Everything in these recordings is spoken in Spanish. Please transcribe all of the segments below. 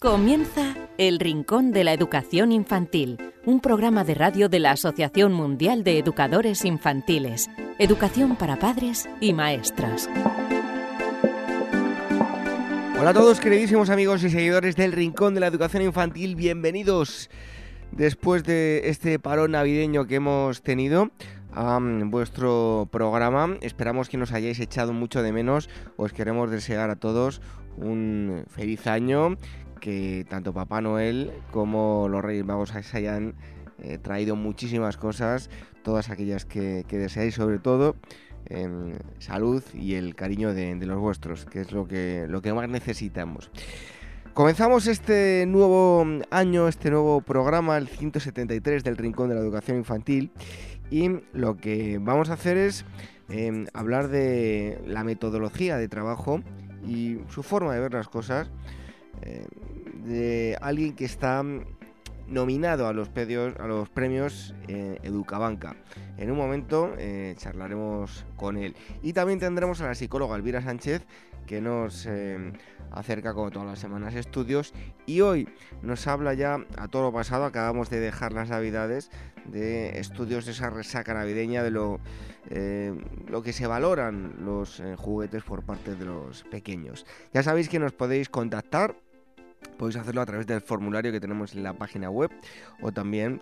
Comienza El Rincón de la Educación Infantil, un programa de radio de la Asociación Mundial de Educadores Infantiles, Educación para Padres y Maestros. Hola a todos queridísimos amigos y seguidores del Rincón de la Educación Infantil, bienvenidos después de este parón navideño que hemos tenido a vuestro programa. Esperamos que nos hayáis echado mucho de menos. Os queremos desear a todos un feliz año que tanto Papá Noel como los Reyes Magos hayan eh, traído muchísimas cosas, todas aquellas que, deseáis sobre todo. salud y el cariño de, los vuestros, que es lo que, lo que más necesitamos. Comenzamos este nuevo año, este nuevo programa, el 173 del Rincón de la Educación Infantil, y lo que vamos a hacer es em, hablar de la metodología de trabajo y su forma de ver las cosas eh, de alguien que está nominado a los, premios, eh, Educabanca. En un momento eh, charlaremos con él. Y también tendremos a la psicóloga Elvira Sánchez, que nos acerca como todas las semanas estudios. Y hoy nos habla ya a todo lo pasado, acabamos de dejar las navidades, de estudios de esa resaca navideña, de lo, lo que se valoran los juguetes por parte de los pequeños. Ya sabéis que nos podéis contactar Podéis hacerlo a través del formulario que tenemos en la página web o también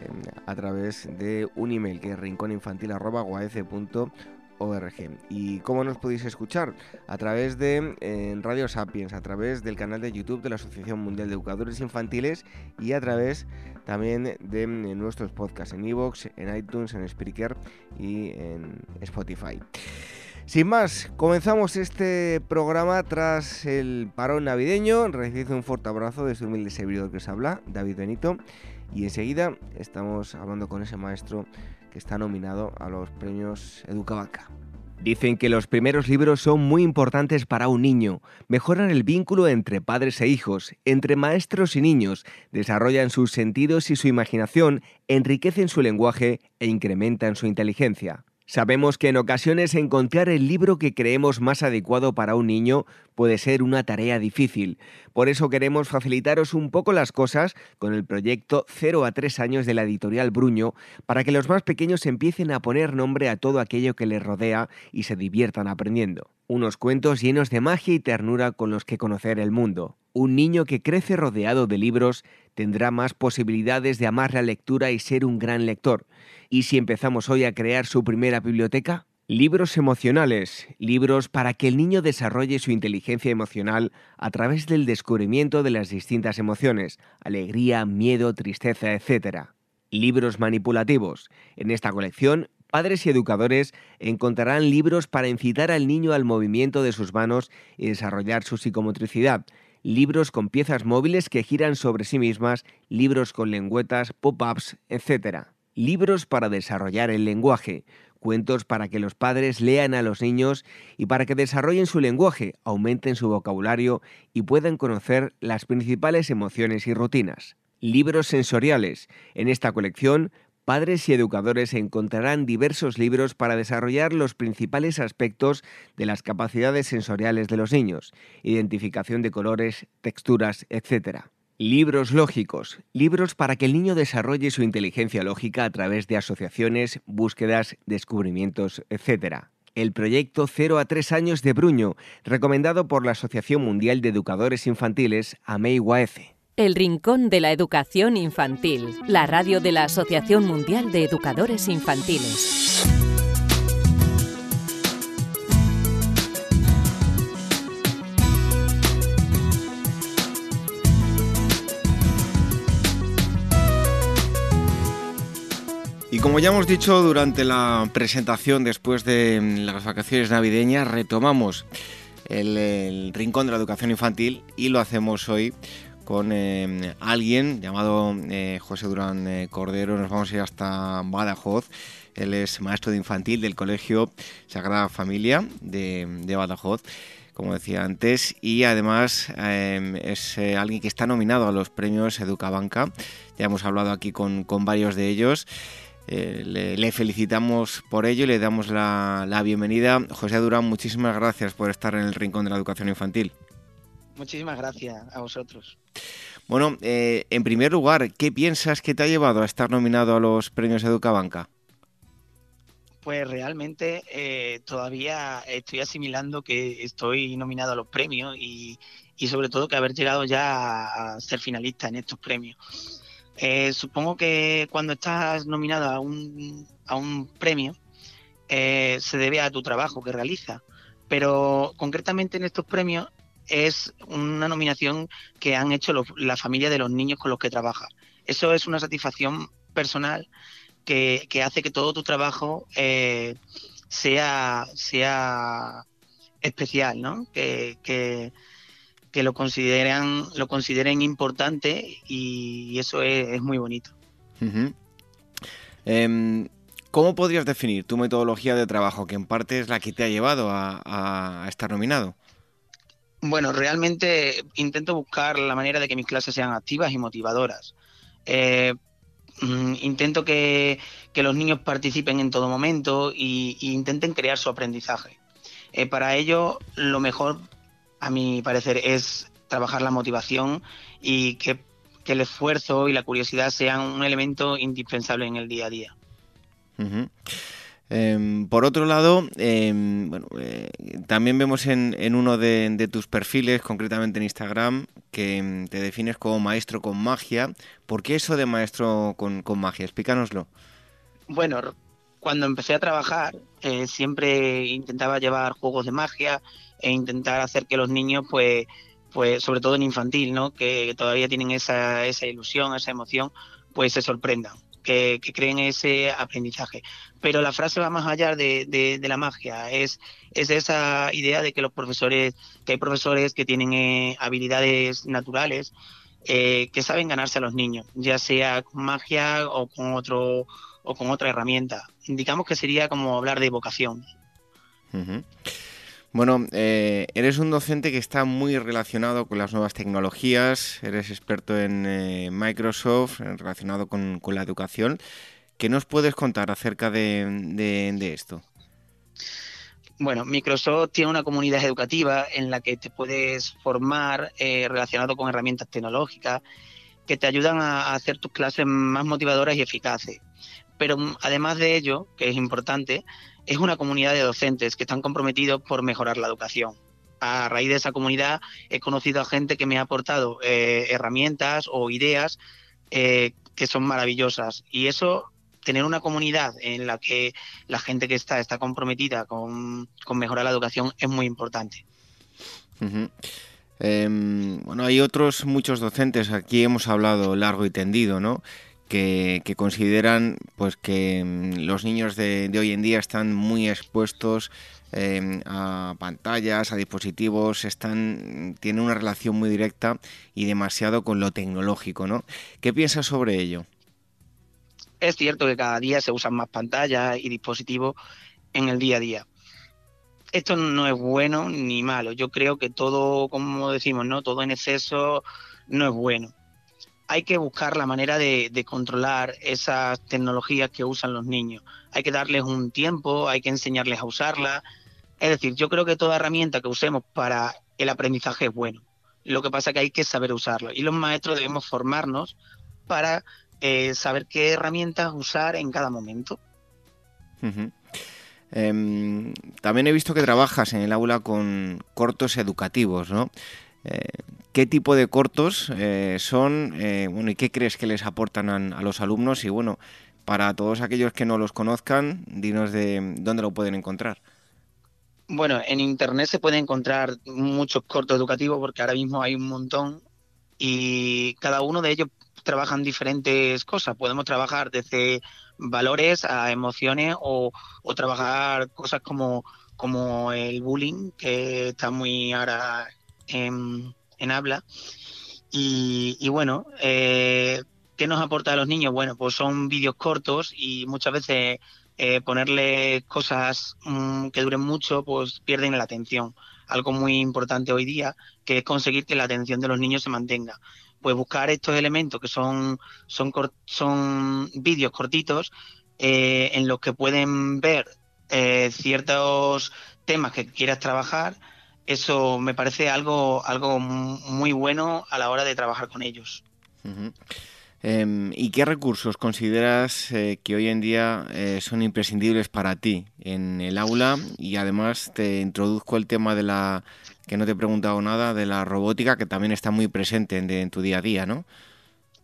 em, a través de un email que es rinconinfantil.org. ¿Y cómo nos podéis escuchar? A través de Radio Sapiens, a través del canal de YouTube de la Asociación Mundial de Educadores Infantiles y a través también de nuestros podcasts en iVoox, en iTunes, en Spreaker y en Spotify. Sin más, comenzamos este programa tras el parón navideño. Recibe un fuerte abrazo de su humilde servidor que os habla, David Benito. Y enseguida estamos hablando con ese maestro que está nominado a los premios Educavaca. Dicen que los primeros libros son muy importantes para un niño, mejoran el vínculo entre padres e hijos, entre maestros y niños, desarrollan sus sentidos y su imaginación, enriquecen su lenguaje e incrementan su inteligencia. Sabemos que en ocasiones encontrar el libro que creemos más adecuado para un niño puede ser una tarea difícil. Por eso queremos facilitaros un poco las cosas con el proyecto 0 a 3 años de la editorial Bruño para que los más pequeños empiecen a poner nombre a todo aquello que les rodea y se diviertan aprendiendo. Unos cuentos llenos de magia y ternura con los que conocer el mundo. Un niño que crece rodeado de libros tendrá más posibilidades de amar la lectura y ser un gran lector. ¿Y si empezamos hoy a crear su primera biblioteca? Libros emocionales, libros para que el niño desarrolle su inteligencia emocional a través del descubrimiento de las distintas emociones, alegría, miedo, tristeza, etc. Libros manipulativos. En esta colección, padres y educadores encontrarán libros para incitar al niño al movimiento de sus manos y desarrollar su psicomotricidad, libros con piezas móviles que giran sobre sí mismas, libros con lengüetas, pop-ups, etc libros para desarrollar el lenguaje, cuentos para que los padres lean a los niños y para que desarrollen su lenguaje, aumenten su vocabulario y puedan conocer las principales emociones y rutinas. Libros sensoriales. En esta colección, padres y educadores encontrarán diversos libros para desarrollar los principales aspectos de las capacidades sensoriales de los niños, identificación de colores, texturas, etc. Libros lógicos, libros para que el niño desarrolle su inteligencia lógica a través de asociaciones, búsquedas, descubrimientos, etc. El proyecto 0 a 3 años de Bruño, recomendado por la Asociación Mundial de Educadores Infantiles, AMEIWAF. El Rincón de la Educación Infantil, la radio de la Asociación Mundial de Educadores Infantiles. Y como ya hemos dicho durante la presentación después de las vacaciones navideñas, retomamos el, Rincón de la Educación Infantil y lo hacemos hoy con eh, alguien llamado eh, José Durán eh, Cordero. Nos vamos a ir hasta Badajoz. Él es maestro de infantil del Colegio Sagrada Familia de, Badajoz como decía antes, y además es alguien que está nominado a los premios Educabanca. Ya hemos hablado aquí con, varios de ellos. Le, felicitamos por ello y le damos la, bienvenida. José Durán, muchísimas gracias por estar en el Rincón de la Educación Infantil. Muchísimas gracias a vosotros. Bueno, eh, en primer lugar, ¿qué piensas que te ha llevado a estar nominado a los premios Educabanca? Pues realmente eh, todavía estoy asimilando que estoy nominado a los premios y, sobre todo que haber llegado ya a ser finalista en estos premios. Eh, supongo que cuando estás nominado a un, a un premio se debe a tu trabajo que realizas, pero concretamente en estos premios es una nominación que han hecho la familia de los niños con los que trabaja. Eso es una satisfacción personal que, hace que todo tu trabajo eh, sea, sea especial, ¿no? Que, que, lo consideran, lo consideren importante y eso es, muy bonito. Em, ¿Cómo podrías definir tu metodología de trabajo, que en parte es la que te ha llevado a estar nominado? Bueno, realmente intento buscar la manera de que mis clases sean activas y motivadoras. Eh, mm, intento que, los niños participen en todo momento e intenten crear su aprendizaje. Eh, para ello, lo mejor, a mi parecer, es trabajar la motivación y que, el esfuerzo y la curiosidad sean un elemento indispensable en el día a día. Em, por otro lado, em, bueno, eh, también vemos en, uno de, tus perfiles, concretamente en Instagram, que em, te defines como maestro con magia. ¿Por qué eso de maestro con, magia? Explícanoslo. Bueno, cuando empecé a trabajar, eh, siempre intentaba llevar juegos de magia e intentar hacer que los niños, pues, pues sobre todo en infantil, ¿no? que todavía tienen esa, esa ilusión, esa emoción, pues se sorprendan que, creen ese aprendizaje. Pero la frase va más allá de, la magia, es, es esa idea de que los profesores, que hay profesores que tienen eh, habilidades naturales, eh, que saben ganarse a los niños, ya sea con magia o con otro o con otra herramienta. Indicamos que sería como hablar de vocación. Bueno, eh, eres un docente que está muy relacionado con las nuevas tecnologías, eres experto en eh, Microsoft, relacionado con, la educación. ¿Qué nos puedes contar acerca de, esto? Bueno, Microsoft tiene una comunidad educativa en la que te puedes formar eh, relacionado con herramientas tecnológicas que te ayudan a hacer tus clases más motivadoras y eficaces. Pero mm, además de ello, que es importante, es una comunidad de docentes que están comprometidos por mejorar la educación. A raíz de esa comunidad he conocido a gente que me ha aportado eh, herramientas o ideas eh, que son maravillosas. Y eso, tener una comunidad en la que la gente que está está comprometida con, mejorar la educación es muy importante. Em, bueno, hay otros muchos docentes, aquí hemos hablado largo y tendido, ¿no? Que, consideran pues que mm, los niños de, hoy en día están muy expuestos em, a pantallas, a dispositivos, están tienen una relación muy directa y demasiado con lo tecnológico, ¿no? ¿Qué piensas sobre ello? Es cierto que cada día se usan más pantallas y dispositivos en el día a día. Esto no es bueno ni malo. Yo creo que todo, como decimos, ¿no? Todo en exceso no es bueno hay que buscar la manera de, controlar esas tecnologías que usan los niños. Hay que darles un tiempo, hay que enseñarles a usarla. Es decir, yo creo que toda herramienta que usemos para el aprendizaje es bueno. Lo que pasa es que hay que saber usarlo. Y los maestros debemos formarnos para eh, saber qué herramientas usar en cada momento. Em, también he visto que trabajas en el aula con cortos educativos, ¿no? Eh, ¿Qué tipo de cortos eh, son eh, bueno, y qué crees que les aportan a, los alumnos? Y bueno, para todos aquellos que no los conozcan, dinos de dónde lo pueden encontrar. Bueno, en Internet se pueden encontrar muchos cortos educativos porque ahora mismo hay un montón y cada uno de ellos trabajan diferentes cosas. Podemos trabajar desde valores a emociones o, trabajar cosas como, como el bullying, que está muy ahora en, habla. Y, bueno, eh, ¿qué nos aporta a los niños? Bueno, pues son vídeos cortos y muchas veces eh, ponerle cosas mm, que duren mucho, pues pierden la atención. Algo muy importante hoy día, que es conseguir que la atención de los niños se mantenga. Pues buscar estos elementos que son, son, son vídeos cortitos eh, en los que pueden ver ciertos temas que quieras trabajar eso me parece algo, algo muy bueno a la hora de trabajar con ellos. Em, ¿Y qué recursos consideras eh, que hoy en día eh, son imprescindibles para ti en el aula? Y además te introduzco el tema de la, que no te he preguntado nada, de la robótica, que también está muy presente en, tu día a día, ¿no?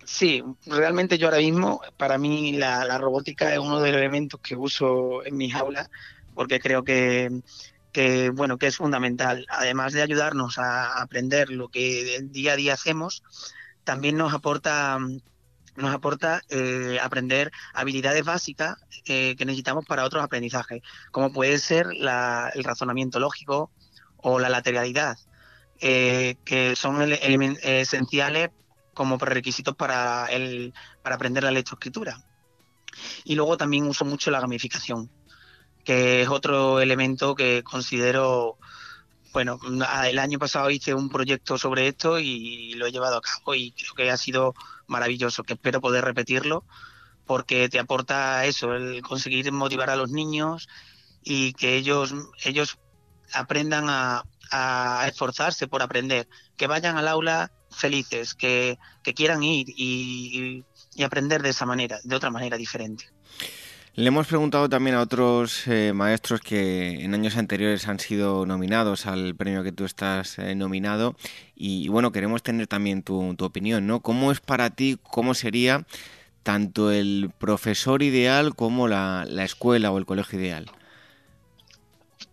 Sí, realmente yo ahora mismo, para mí la, robótica es uno de los elementos que uso en mis aulas, porque creo que, que, bueno, que es fundamental. Además de ayudarnos a aprender lo que día a día hacemos, también nos aporta nos aporta eh, aprender habilidades básicas eh, que necesitamos para otros aprendizajes, como puede ser el razonamiento lógico o la lateralidad, eh, que son esenciales como prerequisitos para, el, para aprender la lectoescritura. Y luego también uso mucho la gamificación, que es otro elemento que considero bueno, el año pasado hice un proyecto sobre esto y lo he llevado a cabo y creo que ha sido maravilloso, que espero poder repetirlo porque te aporta eso, el conseguir motivar a los niños y que ellos, ellos aprendan a, esforzarse por aprender, que vayan al aula felices, que, quieran ir y aprender de esa manera, de otra manera diferente. Le hemos preguntado también a otros eh, maestros que en años anteriores han sido nominados al premio que tú estás eh, nominado y, bueno, queremos tener también tu, opinión, ¿no? ¿Cómo es para ti, cómo sería tanto el profesor ideal como la, escuela o el colegio ideal?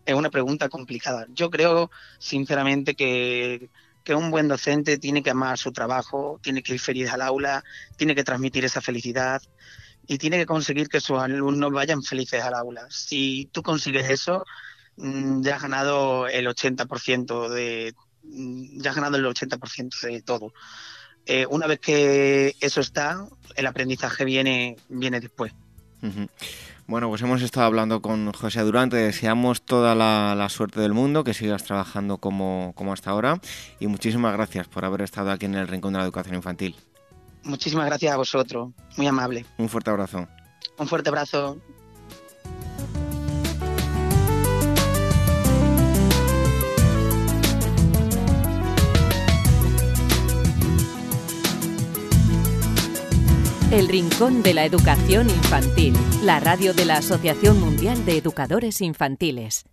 Es una pregunta complicada. Yo creo, sinceramente, que, que un buen docente tiene que amar su trabajo, tiene que ir feliz al aula, tiene que transmitir esa felicidad y tiene que conseguir que sus alumnos vayan felices al aula. Si tú consigues eso, mm, ya has ganado el 80% de mm, ya has ganado el 80% de todo. Eh, una vez que eso está, el aprendizaje viene, viene después. Bueno, pues hemos estado hablando con José Durán, te deseamos toda la, suerte del mundo, que sigas trabajando como, como hasta ahora y muchísimas gracias por haber estado aquí en el Rincón de la Educación Infantil. Muchísimas gracias a vosotros, muy amable. Un fuerte abrazo. Un fuerte abrazo. El Rincón de la Educación Infantil, la radio de la Asociación Mundial de Educadores Infantiles.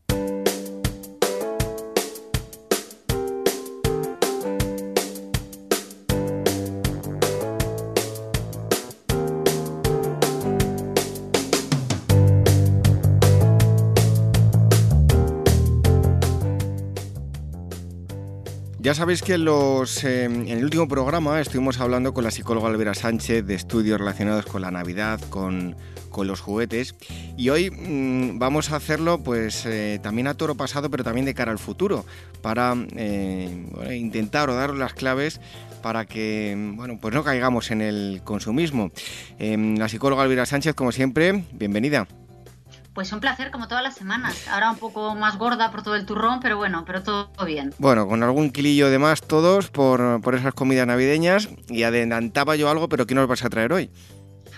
Ya sabéis que em, en el último programa estuvimos hablando con la psicóloga Alvera Sánchez de estudios relacionados con la Navidad, con, los juguetes. Y hoy mm, vamos a hacerlo pues eh, también a toro pasado, pero también de cara al futuro, para eh, intentar o dar las claves para que bueno, pues no caigamos en el consumismo. Em, la psicóloga Alvira Sánchez, como siempre, bienvenida. Pues un placer como todas las semanas. Ahora un poco más gorda por todo el turrón, pero bueno, pero todo bien. Bueno, con algún kilillo de más todos por, esas comidas navideñas. Y adelantaba yo algo, pero ¿qué nos vas a traer hoy?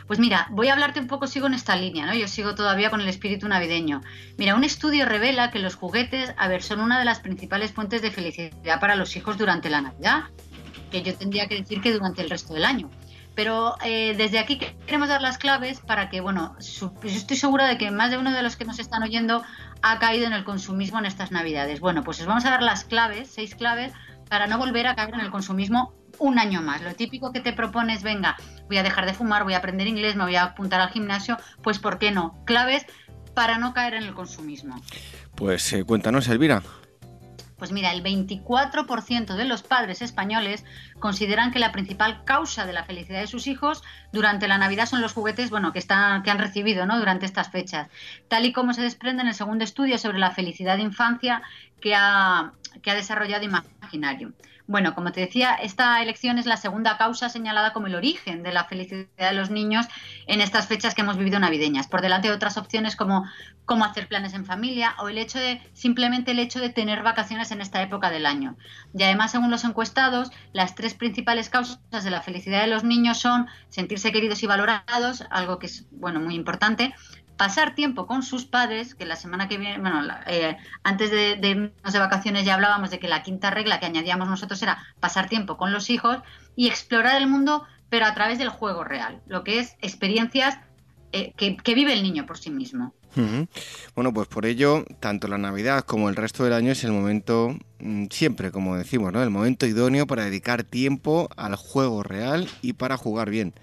Pues mira, voy a hablarte un poco, sigo en esta línea, ¿no? Yo sigo todavía con el espíritu navideño. Mira, un estudio revela que los juguetes, a ver, son una de las principales fuentes de felicidad para los hijos durante la Navidad, que yo tendría que decir que durante el resto del año. Pero eh, desde aquí queremos dar las claves para que, bueno, yo estoy segura de que más de uno de los que nos están oyendo ha caído en el consumismo en estas Navidades. Bueno, pues os vamos a dar las claves, seis claves, para no volver a caer en el consumismo un año más. Lo típico que te propones, venga, voy a dejar de fumar, voy a aprender inglés, me voy a apuntar al gimnasio, pues ¿por qué no? Claves para no caer en el consumismo. Pues eh, cuéntanos, Elvira. Pues mira, el 24% de los padres españoles consideran que la principal causa de la felicidad de sus hijos durante la Navidad son los juguetes, bueno, que están que han recibido, ¿no? durante estas fechas. Tal y como se desprende en el segundo estudio sobre la felicidad de infancia que ha, que ha desarrollado Imaginario. Bueno, como te decía, esta elección es la segunda causa señalada como el origen de la felicidad de los niños en estas fechas que hemos vivido navideñas, por delante de otras opciones como cómo hacer planes en familia o el hecho de simplemente el hecho de tener vacaciones en esta época del año. Y además, según los encuestados, las tres principales causas de la felicidad de los niños son sentirse queridos y valorados, algo que es bueno muy importante, pasar tiempo con sus padres, que la semana que viene, bueno, eh, antes de, de irnos de vacaciones ya hablábamos de que la quinta regla que añadíamos nosotros era pasar tiempo con los hijos y explorar el mundo, pero a través del juego real, lo que es experiencias eh, que, vive el niño por sí mismo. Bueno, pues por ello, tanto la Navidad como el resto del año es el momento, mm, siempre como decimos, ¿no? El momento idóneo para dedicar tiempo al juego real y para jugar bien.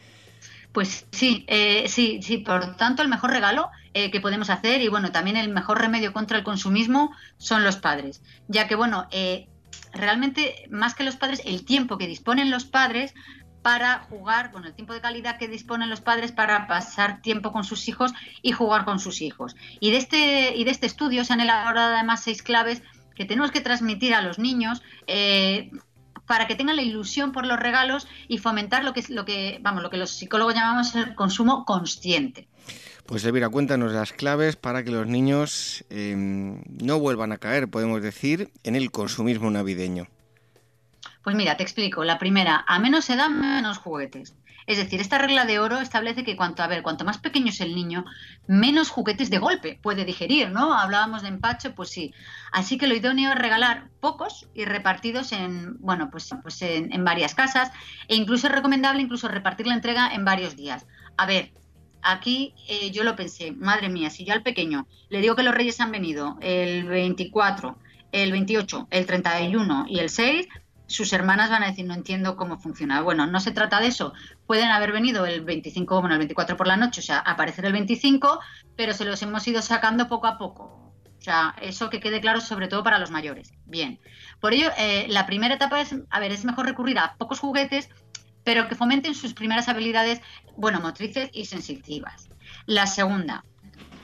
Pues sí, eh, sí, sí. Por tanto, el mejor regalo eh, que podemos hacer y bueno, también el mejor remedio contra el consumismo son los padres, ya que bueno, realmente más que los padres, el tiempo que disponen los padres para jugar, con el tiempo de calidad que disponen los padres para pasar tiempo con sus hijos y jugar con sus hijos. Y de este, y de este estudio se han elaborado además seis claves que tenemos que transmitir a los niños eh, para que tengan la ilusión por los regalos y fomentar lo que lo que vamos lo que los psicólogos llamamos el consumo consciente. Pues Elvira, cuéntanos las claves para que los niños em, no vuelvan a caer, podemos decir, en el consumismo navideño. Pues mira, te explico. La primera, a menos edad, menos juguetes. Es decir, esta regla de oro establece que cuanto, a ver, cuanto más pequeño es el niño, menos juguetes de golpe puede digerir, ¿no? Hablábamos de empacho, pues sí. Así que lo idóneo es regalar pocos y repartidos en, bueno, pues, pues en, varias casas e incluso es recomendable incluso repartir la entrega en varios días. A ver, aquí eh, yo lo pensé, madre mía, si yo al pequeño le digo que los reyes han venido el 24, el 28, el 31 y el 6, sus hermanas van a decir, no entiendo cómo funciona. Bueno, no se trata de eso. Pueden haber venido el 25, bueno, el 24 por la noche, o sea, aparecer el 25, pero se los hemos ido sacando poco a poco. O sea, eso que quede claro sobre todo para los mayores. Bien. Por ello, eh, la primera etapa es, a ver, es mejor recurrir a pocos juguetes, pero que fomenten sus primeras habilidades, bueno, motrices y sensitivas. La segunda,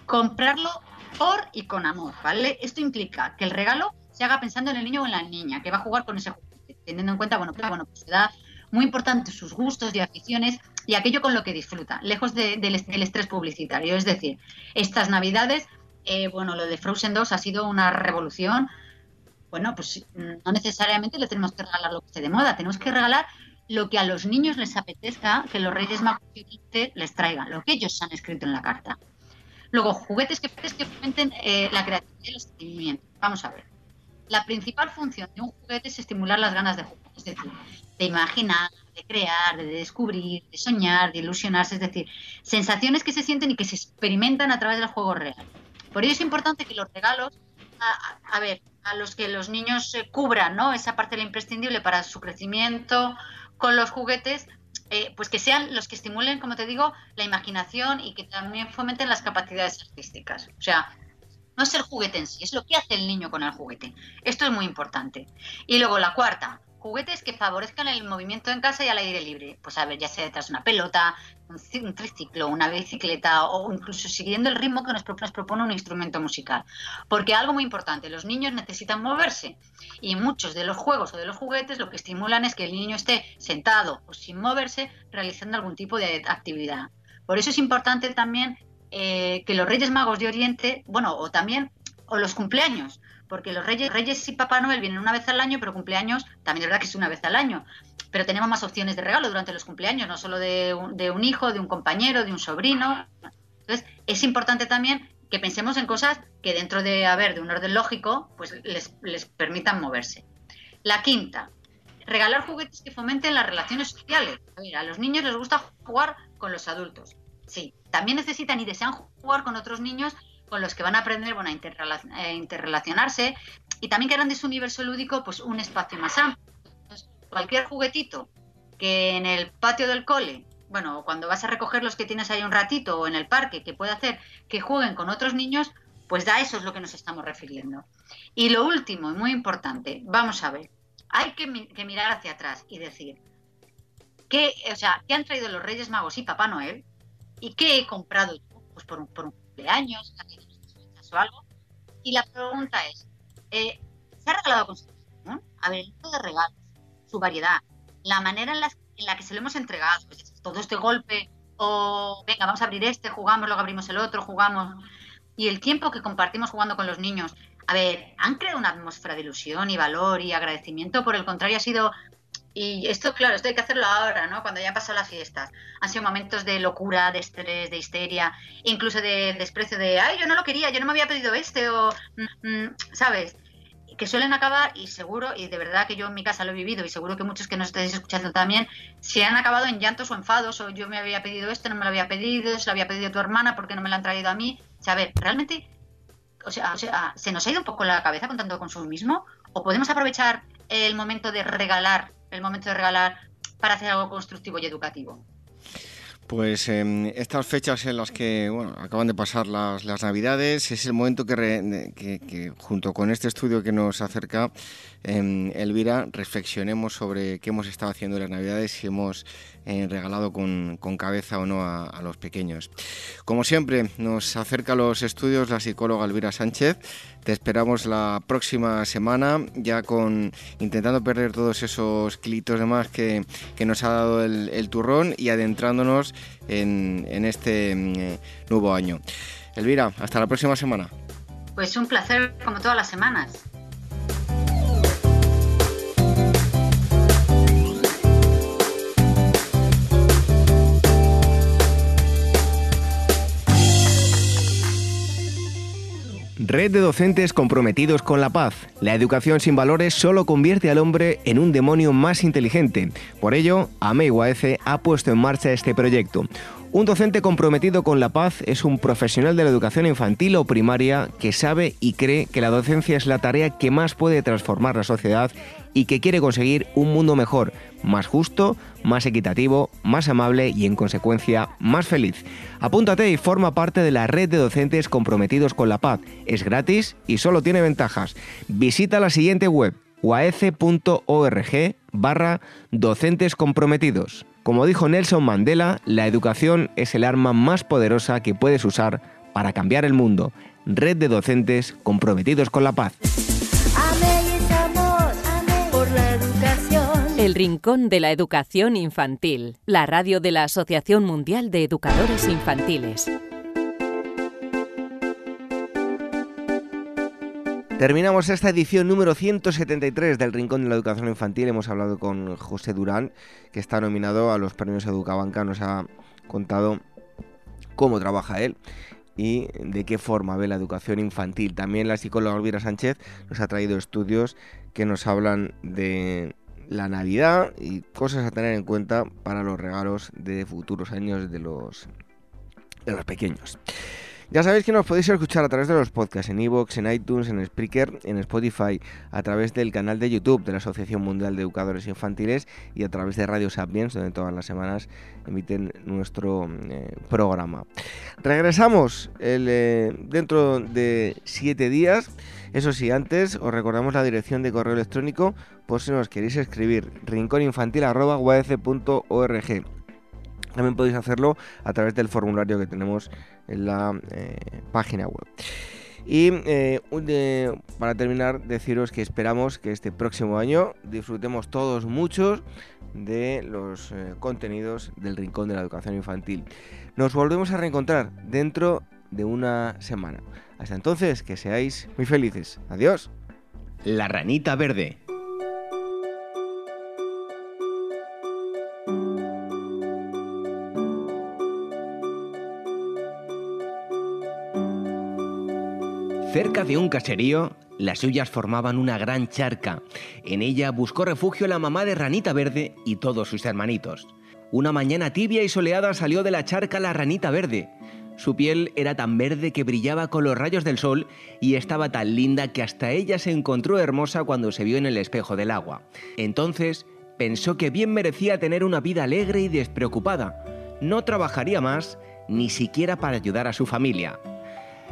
comprarlo por y con amor, ¿vale? Esto implica que el regalo se haga pensando en el niño o en la niña que va a jugar con ese juguete teniendo en cuenta, bueno, bueno, pues da muy importante sus gustos y aficiones y aquello con lo que disfruta, lejos del estrés publicitario. Es decir, estas navidades, eh, bueno, lo de Frozen 2 ha sido una revolución. Bueno, pues no necesariamente le tenemos que regalar lo que esté de moda, tenemos que regalar lo que a los niños les apetezca que los Reyes Magos les traigan, lo que ellos han escrito en la carta. Luego, juguetes que, que fomenten eh, la creatividad y el entretenimiento. Vamos a ver la principal función de un juguete es estimular las ganas de jugar, es decir, de imaginar, de crear, de descubrir, de soñar, de ilusionarse, es decir, sensaciones que se sienten y que se experimentan a través del juego real. Por ello es importante que los regalos, a, ver, a los que los niños cubran, ¿no? Esa parte de lo imprescindible para su crecimiento con los juguetes, eh, pues que sean los que estimulen, como te digo, la imaginación y que también fomenten las capacidades artísticas. O sea, no es el juguete en sí, es lo que hace el niño con el juguete. Esto es muy importante. Y luego la cuarta, juguetes que favorezcan el movimiento en casa y al aire libre. Pues a ver, ya sea detrás de una pelota, un, triciclo, una bicicleta o incluso siguiendo el ritmo que nos, propone un instrumento musical. Porque algo muy importante, los niños necesitan moverse y muchos de los juegos o de los juguetes lo que estimulan es que el niño esté sentado o sin moverse realizando algún tipo de actividad. Por eso es importante también eh, que los Reyes Magos de Oriente, bueno, o también, o los cumpleaños, porque los Reyes, Reyes y Papá Noel vienen una vez al año, pero cumpleaños también es verdad que es una vez al año. Pero tenemos más opciones de regalo durante los cumpleaños, no solo de un, hijo, de un compañero, de un sobrino. Entonces, es importante también que pensemos en cosas que dentro de, haber de un orden lógico, pues les, les permitan moverse. La quinta, regalar juguetes que fomenten las relaciones sociales. A, a los niños les gusta jugar con los adultos. Sí, también necesitan y desean jugar con otros niños con los que van a aprender bueno, a eh, interrelacionarse y también que harán de su universo lúdico pues un espacio más amplio. cualquier juguetito que en el patio del cole, bueno, cuando vas a recoger los que tienes ahí un ratito o en el parque, que puede hacer que jueguen con otros niños, pues da eso es lo que nos estamos refiriendo. Y lo último, y muy importante, vamos a ver, hay que, que mirar hacia atrás y decir, ¿qué, o sea, ¿qué han traído los Reyes Magos y Papá Noel? ¿Y qué he comprado yo? Pues por un, por un cumpleaños, o algo. Y la pregunta es, eh, ¿se ha regalado con A ver, el tipo de regalos, su variedad, la manera en la, en la que se lo hemos entregado, pues, todo este golpe, o venga, vamos a abrir este, jugamos, luego abrimos el otro, jugamos. Y el tiempo que compartimos jugando con los niños, a ver, han creado una atmósfera de ilusión y valor y agradecimiento, por el contrario, ha sido Y esto, claro, esto hay que hacerlo ahora, ¿no? Cuando ya pasado las fiestas. Han sido momentos de locura, de estrés, de histeria, incluso de desprecio de, ay, yo no lo quería, yo no me había pedido este, o, mm, mm", ¿sabes? Que suelen acabar, y seguro, y de verdad que yo en mi casa lo he vivido, y seguro que muchos que nos estáis escuchando también, se han acabado en llantos o enfados, o yo me había pedido esto, no me lo había pedido, se lo había pedido tu hermana, porque no me lo han traído a mí? O sea, a ver, realmente, o sea, o sea, ¿se nos ha ido un poco la cabeza con tanto consumismo? ¿O podemos aprovechar el momento de regalar el momento de regalar para hacer algo constructivo y educativo. Pues en estas fechas en las que acaban de pasar las, Navidades es el momento que, junto con este estudio que nos acerca em, Elvira reflexionemos sobre qué hemos estado haciendo en las Navidades, si hemos eh, regalado con, cabeza o no a, los pequeños. Como siempre, nos acerca a los estudios la psicóloga Elvira Sánchez. Te esperamos la próxima semana, ya con intentando perder todos esos kilitos de más que, nos ha dado el, turrón y adentrándonos en, este mm, nuevo año. Elvira, hasta la próxima semana. Pues un placer como todas las semanas. Red de docentes comprometidos con la paz. La educación sin valores solo convierte al hombre en un demonio más inteligente. Por ello, AME ha puesto en marcha este proyecto. Un docente comprometido con la paz es un profesional de la educación infantil o primaria que sabe y cree que la docencia es la tarea que más puede transformar la sociedad y que quiere conseguir un mundo mejor, más justo, más equitativo, más amable y en consecuencia más feliz. Apúntate y forma parte de la red de docentes comprometidos con la paz. Es gratis y solo tiene ventajas. Visita la siguiente web uaece.org barra docentes comprometidos. Como dijo Nelson Mandela, la educación es el arma más poderosa que puedes usar para cambiar el mundo. Red de docentes comprometidos con la paz. El Rincón de la Educación Infantil, la radio de la Asociación Mundial de Educadores Infantiles. Terminamos esta edición número 173 del Rincón de la Educación Infantil. Hemos hablado con José Durán, que está nominado a los premios Educabanca. Nos ha contado cómo trabaja él y de qué forma ve la educación infantil. También la psicóloga Olvira Sánchez nos ha traído estudios que nos hablan de la Navidad y cosas a tener en cuenta para los regalos de futuros años de los, de los pequeños. Ya sabéis que nos podéis escuchar a través de los podcasts en iVoox, en iTunes, en Spreaker, en Spotify, a través del canal de YouTube de la Asociación Mundial de Educadores Infantiles y a través de Radio Sapiens, donde todas las semanas emiten nuestro eh, programa. Regresamos eh, dentro de siete días. Eso sí, antes os recordamos la dirección de correo electrónico por si nos queréis escribir rincóninfantil.org. También podéis hacerlo a través del formulario que tenemos en la eh, página web. Y eh, para terminar, deciros que esperamos que este próximo año disfrutemos todos muchos de los eh, contenidos del Rincón de la Educación Infantil. Nos volvemos a reencontrar dentro de una semana. Hasta entonces, que seáis muy felices. Adiós. La ranita verde. Cerca de un caserío, las suyas formaban una gran charca. En ella buscó refugio la mamá de Ranita Verde y todos sus hermanitos. Una mañana tibia y soleada salió de la charca la Ranita Verde. Su piel era tan verde que brillaba con los rayos del sol y estaba tan linda que hasta ella se encontró hermosa cuando se vio en el espejo del agua. Entonces pensó que bien merecía tener una vida alegre y despreocupada. No trabajaría más, ni siquiera para ayudar a su familia.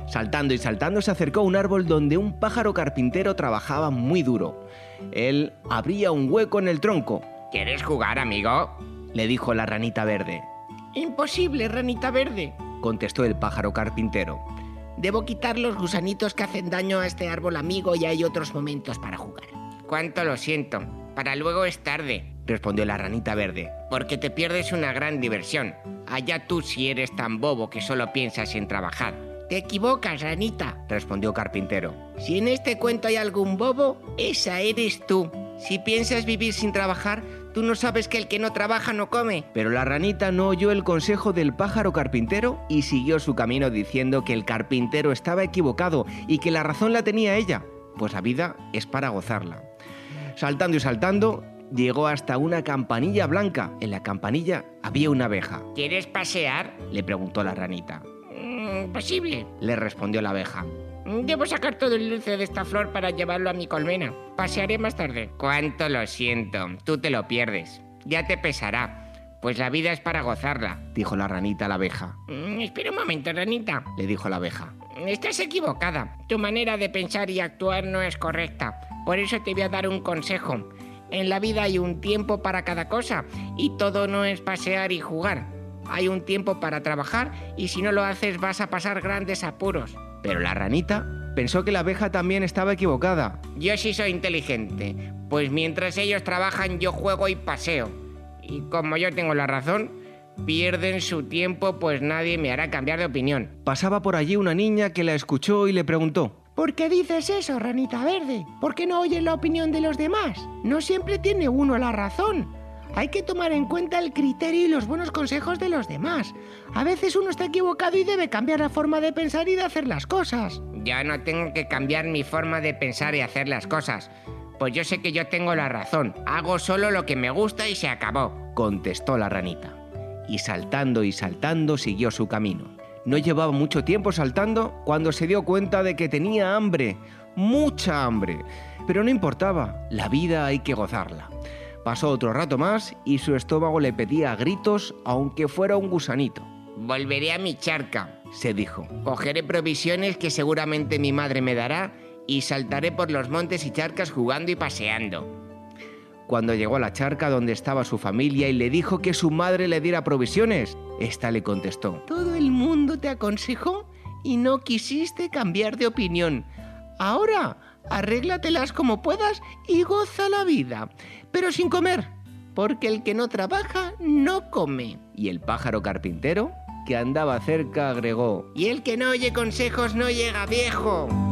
Saltando y saltando se acercó a un árbol donde un pájaro carpintero trabajaba muy duro. Él abría un hueco en el tronco. ¿Quieres jugar, amigo? le dijo la ranita verde. Imposible, ranita verde, contestó el pájaro carpintero. Debo quitar los gusanitos que hacen daño a este árbol amigo y hay otros momentos para jugar. Cuánto lo siento. Para luego es tarde, respondió la ranita verde. Porque te pierdes una gran diversión. Allá tú si eres tan bobo que solo piensas en trabajar. Te equivocas, ranita, respondió Carpintero. Si en este cuento hay algún bobo, esa eres tú. Si piensas vivir sin trabajar, ¿Tú no sabes que el que no trabaja no come? Pero la ranita no oyó el consejo del pájaro carpintero y siguió su camino diciendo que el carpintero estaba equivocado y que la razón la tenía ella, pues la vida es para gozarla. Saltando y saltando, llegó hasta una campanilla blanca. En la campanilla había una abeja. ¿Quieres pasear? Le preguntó la ranita. Posible. Le respondió la abeja. Debo sacar todo el dulce de esta flor para llevarlo a mi colmena. Pasearé más tarde. Cuánto lo siento. Tú te lo pierdes. Ya te pesará. Pues la vida es para gozarla, dijo la ranita a la abeja. Mm, espera un momento, ranita, le dijo la abeja. Estás equivocada. Tu manera de pensar y actuar no es correcta. Por eso te voy a dar un consejo. En la vida hay un tiempo para cada cosa y todo no es pasear y jugar. Hay un tiempo para trabajar y si no lo haces vas a pasar grandes apuros. Pero la ranita pensó que la abeja también estaba equivocada. Yo sí soy inteligente, pues mientras ellos trabajan yo juego y paseo. Y como yo tengo la razón, pierden su tiempo pues nadie me hará cambiar de opinión. Pasaba por allí una niña que la escuchó y le preguntó. ¿Por qué dices eso, ranita verde? ¿Por qué no oyes la opinión de los demás? No siempre tiene uno la razón. Hay que tomar en cuenta el criterio y los buenos consejos de los demás. A veces uno está equivocado y debe cambiar la forma de pensar y de hacer las cosas. Ya no tengo que cambiar mi forma de pensar y hacer las cosas. Pues yo sé que yo tengo la razón. Hago solo lo que me gusta y se acabó. Contestó la ranita. Y saltando y saltando siguió su camino. No llevaba mucho tiempo saltando cuando se dio cuenta de que tenía hambre. Mucha hambre. Pero no importaba. La vida hay que gozarla. Pasó otro rato más y su estómago le pedía a gritos aunque fuera un gusanito. Volveré a mi charca, se dijo. Cogeré provisiones que seguramente mi madre me dará y saltaré por los montes y charcas jugando y paseando. Cuando llegó a la charca donde estaba su familia y le dijo que su madre le diera provisiones, ésta le contestó. Todo el mundo te aconsejó y no quisiste cambiar de opinión. Ahora, arréglatelas como puedas y goza la vida pero sin comer, porque el que no trabaja no come. Y el pájaro carpintero, que andaba cerca, agregó, y el que no oye consejos no llega viejo.